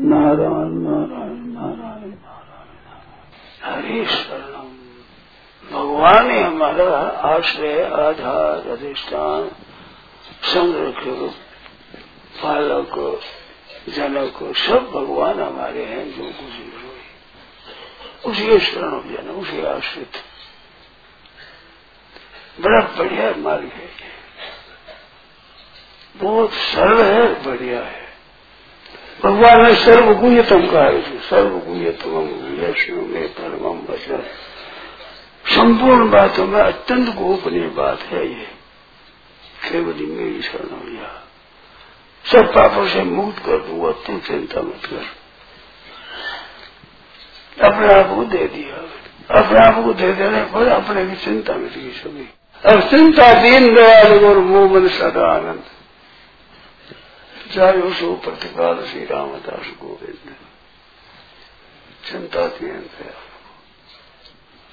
नारायण नारायण नारायण नारायण। हरे भगवान ही हमारा आश्रय, आधार, अधिष्ठान। संरक्षक पालक, जनक, सब भगवान हमारे हैं जो कुछ हुए। उसी शरण जन, उसे आश्रित। बड़ा बढ़िया मार्ग है। बहुत सरल है, बढ़िया है। भगवान ने सर्वगुह्यतम कहा है सर्वगुह्यतम में परम वचन संपूर्ण बातों में अत्यंत गोपनीय बात है ये। केवल मेरी शरण हो जा सब पापों से मुक्त कर दूँगा तू चिंता मत कर। अपने आप को दे दिया। अपने आप को दे देने पर अपने की चिंता मिट गई सभी अब चिंता दीन दयाल और मोह मन सदा आनंद। चाहे उसो प्रतिपाल श्री रामदास गोविंद चिंता दीन दयाल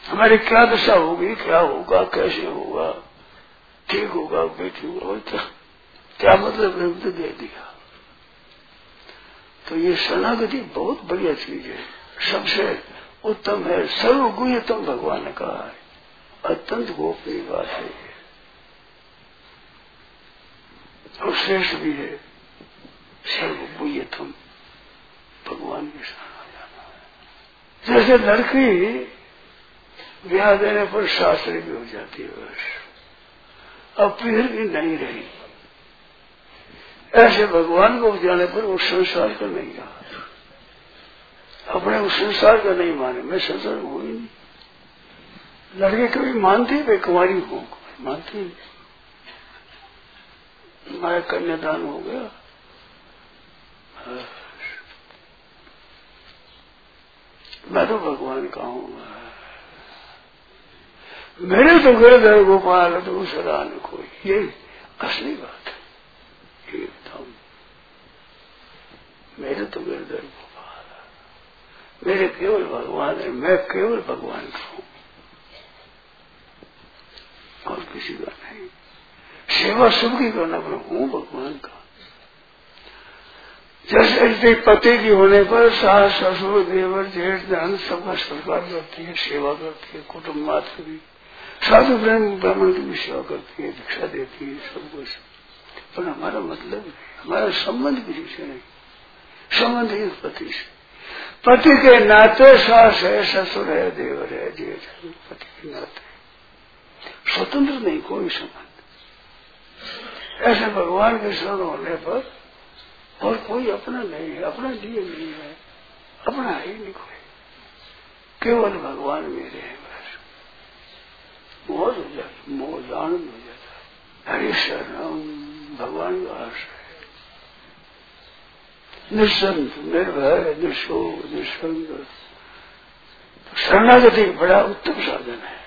हमारी क्या दशा होगी, क्या होगा, कैसे होगा, ठीक होगा, बेटी होगा क्या क्या मतलब है तो दे दिया। तो ये शरणागति बहुत बढ़िया चीज़ है। सबसे उत्तम है सर्वगुह्यतम भगवान ने कहा है। अत्यंत गोपनीय बात है और श्रेष्ठ भी है। सर्वगुह्यतम भगवान के शरण आ जाना है जैसे लड़की ब्याह देने पर शास्त्री भी हो जाती है बस अब फिर भी नहीं रही। ऐसे भगवान को जाने पर वो संसार का नहीं रहा अपने उस संसार का नहीं माने। मैं संसार हूँ ही नहीं। लड़के कभी मानती वे कुमारी हूँ मानती नहीं हमारा कन्यादान हो गया। मैं तो भगवान का हूँ मेरे तो गिरधर गोपाल दूसरा न कोई। ये असली बात है। ये मेरे तो गिरधर गोपाल मेरे केवल भगवान है, मैं केवल भगवान का हूँ और किसी का नहीं। सेवा सबकी करना, पर हूँ भगवान का। जैसे पति की होने पर सास, ससुर, देवर, जेठ धन सबका स्वीकार करती है, सेवा करती है कुटुम्ब मात्र भी साधु प्रेम ब्राह्मण की भी सेवा करती है, दीक्षा देती है, सब कुछ। पर हमारा मतलब हमारा संबंध किसी से नहीं। संबंध ही पति से। पति के नाते सास है, ससुर है, देवर है, जेठ है, पति के नाते। स्वतंत्र नहीं, कोई संबंध। ऐसे भगवान के शरण होने पर और कोई अपना नहीं है, अपना लिए नहीं है, अपना ही नहीं कोई। केवल भगवान मेरे हैं बस। मोह हो जाता मोह आनंद हो जाता हरे शरण भगवान का आश्रय। निस्संत निर्भय, निशोक निस्संग शरणागति बड़ा उत्तम साधन है।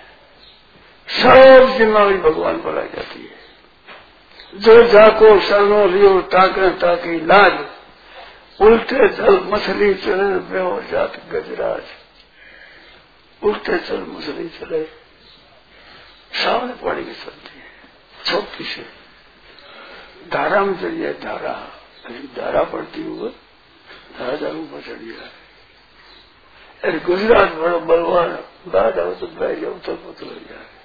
सब जिम्मेवारी भगवान पर आ जाती है। जो जाको शरणो लियो ताके ताकि लाज, उल्टे चल मछली चले, बेहो जात गजराज। उल्टे चल मछली चले, सामने पानी की चलती छोटी से। धारा में चली जाए धारा। धारा पड़ती हुआ धारा जारू पर चढ़ गया अरे गुजरात बड़ा बलवान बाद आओ तो बह जाओ तो पुत्र जाए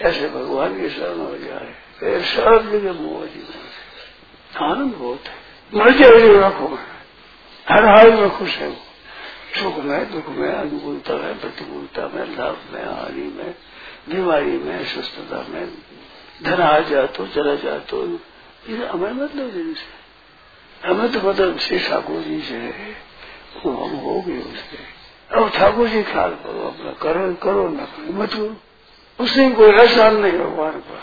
ऐसे भगवान की शरण हो जाए, फिर सब जगह मोह आनंद बहुत है। मर जाए रखो हर हाल में खुश है वो। सुख में, दुख में अनुकूलता में, प्रतिकूलता में, लाभ में, हानि में, बीमारी में सुस्थता में, धन आ जा तो चला जा तो ये हमें मतलब जिनसे। हमें तो मतलब श्री ठाकुर जी से वो हम हो गए उससे अब ठाकुर जी ख्याल करो अपना, करो करो न, मत करो। उसने कोई एहसान नहीं भगवान पर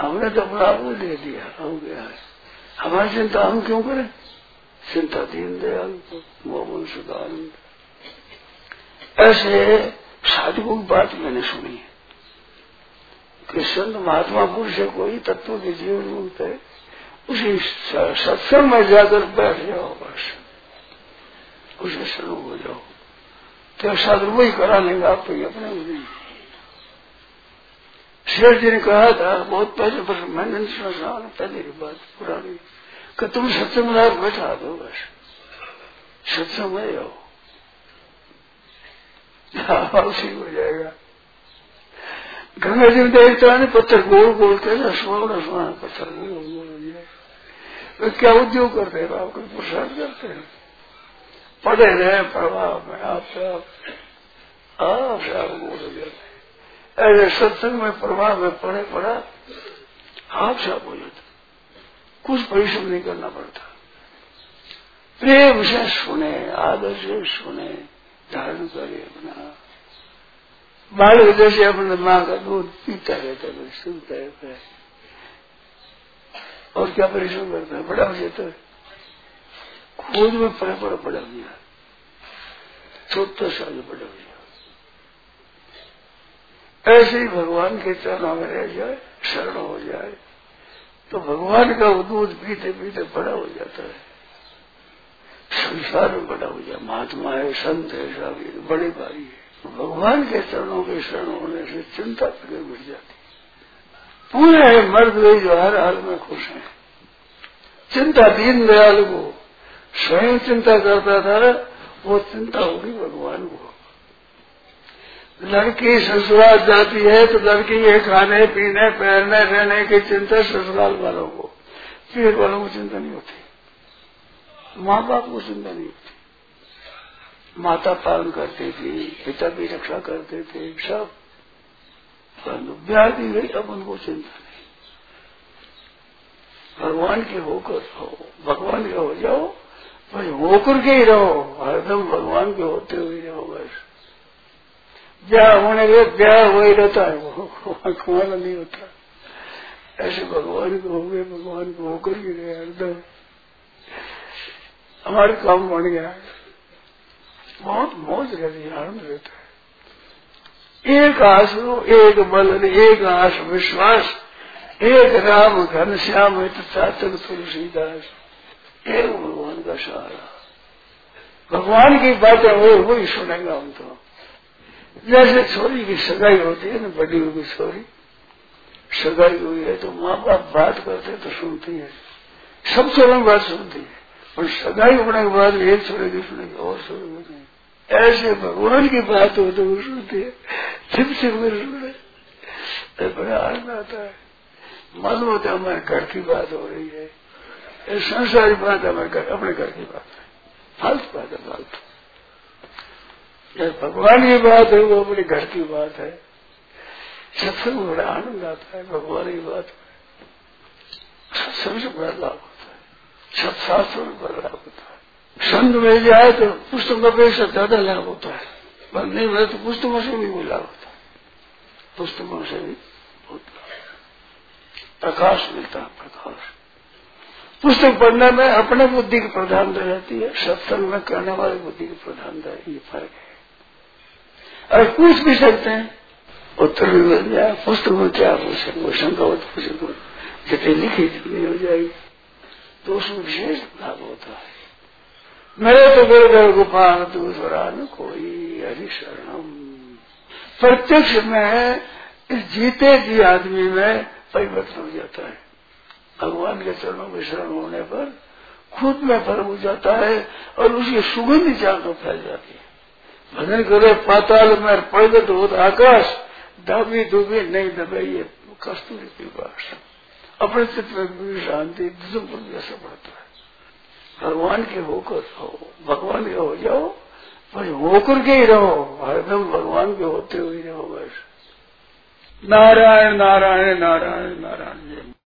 हमने तो अपना आप दे दिया हो गया। है हमारी चिंता हम क्यों करें? चिंता दीन दयाल मोहन सुदानंद ऐसे साधुओं की बात मैंने सुनी है। कि संत महात्मा पुरुष है कोई तत्व के जीवन मुक्त है उसी सत्संग में जाकर बैठ जाओ बस। उसे शुरू हो जाओ। तो साधु वही करा लेंगे, आप तो अपने नहीं। शेर जी ने कहा था, बहुत पहले, पर मैंने सुना पहले की बात, पुरानी। कि तुम सत्संग में बैठा दो बस। सत्संग में हो ठीक हो जाएगा। गंगा जी में देखता है पत्थर गोल गोल के सोना सोना पत्थर गोल गोल हो जाए वे क्या उद्योग करते हैं आपको पुरुषार्थ करते हैं। पढ़े रहे प्रभाव में आप आप आप आप गोल हो जाते ऐसे सत्संग में प्रभाव में पड़े पड़ा, आप साफ़ हो जाते कुछ परिश्रम नहीं करना पड़ता। प्रेम से सुने, आदर से सुने, धारण करे अपना। बालक जैसे अपने माँ का दूध पीता रहता है, सुनता रहता है। और क्या परिश्रम करता है? बड़ा हो। जाता है में पड़ा पड़ा हो गया छोटा साल बड़ा हो ऐसे ही भगवान के चरणों में रह जाए, शरण हो जाए तो भगवान का वो दूध पीते पीते बड़ा हो जाता है। संसार में बड़ा हो जाए। महात्मा है, संत है सब बड़ी बारी है। भगवान के चरणों के शरण होने से चिंता फिर मिट जाती है। पूरे है मर्द गई जो हर हाल में खुश है। चिंता दीन दयाल को स्वयं चिंता करता था, वो चिंता होगी भगवान को। लड़की ससुराल जाती है तो लड़की ये खाने, पीने, पहनने, रहने की चिंता ससुराल वालों को। फिर वालों को चिंता नहीं होती। माँ बाप को चिंता नहीं होती। माता पालन करती थी, पिता की रक्षा करते थे, सब। परंतु ब्याह दी गई, अब उनको चिंता नहीं। भगवान के होकर रहो भगवान के हो जाओ, भाई होकर के ही रहो, हरदम भगवान के होते हुए रहो, बस। ब्याह होने के ब्याह हो ही रहता है वो कुमारा नहीं होता। ऐसे भगवान को हो गए, भगवान को होकर ही रहे हरदम हमारे काम बन गया। बहुत मौज रहती है आनंद रहता है। एक आसरो एक बल, एक आस विश्वास, एक राम घन श्याम चातक तुलसीदास। एक भगवान का सहारा। भगवान की बातें वो वही सुनेगा हम तो। जैसे छोरी की सगाई होती है ना, बड़ी हुई छोरी, सगाई हुई है तो माँ बाप बात करते तो सुनती है। सब छोरों बात सुनती है। और सगाई होने के बाद एक छोरे की सुनेगी, और छोरे की ऐसे भगवान की बात हो तो वो सुनती है। छिप छिप कर सुने तो बड़ा आनंद आता है। मालूम होता है हमारे घर की बात हो रही है। संसारी बात हमारे घर अपने घर की बात है। फालतू बात है, फालतू। भगवान की बात है, वो अपने घर की बात है। सत्संग बड़ा आनंद आता है, भगवान की बात सत्संग से बड़ा लाभ होता है। सत्शास्त्र में बड़ा लाभ होता है। संत मिल जाए तो पुस्तक अपेक्षा ज़्यादा लाभ होता है। पर नहीं मिले तो पुस्तकों से भी लाभ होता है। पुस्तकों से भी बहुत लाभ प्रकाश मिलता है, प्रकाश। पुस्तक पढ़ने में अपने बुद्धि की प्रधानता रहती है। सत्संग में करने वाली बुद्धि की प्रधानता है। ये फ़र्क है। और पूछ भी सकते हैं। उत्तर भी मिल जाए पुस्तक में क्या पूछे? वो शंका हो तो पूछे तो जितनी लिखी, जितनी हो जाएगी। तो उसमें विशेष लाभ होता है। मेरे तो गुरुदेव गोपाल दूसरा न कोई हरि शरणम। प्रत्यक्ष में इस जीते जी आदमी में परिवर्तन हो जाता है। भगवान के चरणों में शरण होने पर खुद में फ़र्क हो जाता है और उसकी सुगंध चारों फैल जाती है। भजन करे पाताल में प्रगट हो आकाश, दाबी डूबी नहीं दबे ये कस्तूरी की भाषा अपने चित्त में शांति, दूसरों पर भी असर पड़ता है। भगवान के होकर रहो भगवान के हो जाओ, पर होकर के ही रहो हरदम भगवान के होते हुए रहो बस। नारायण नारायण नारायण नारायण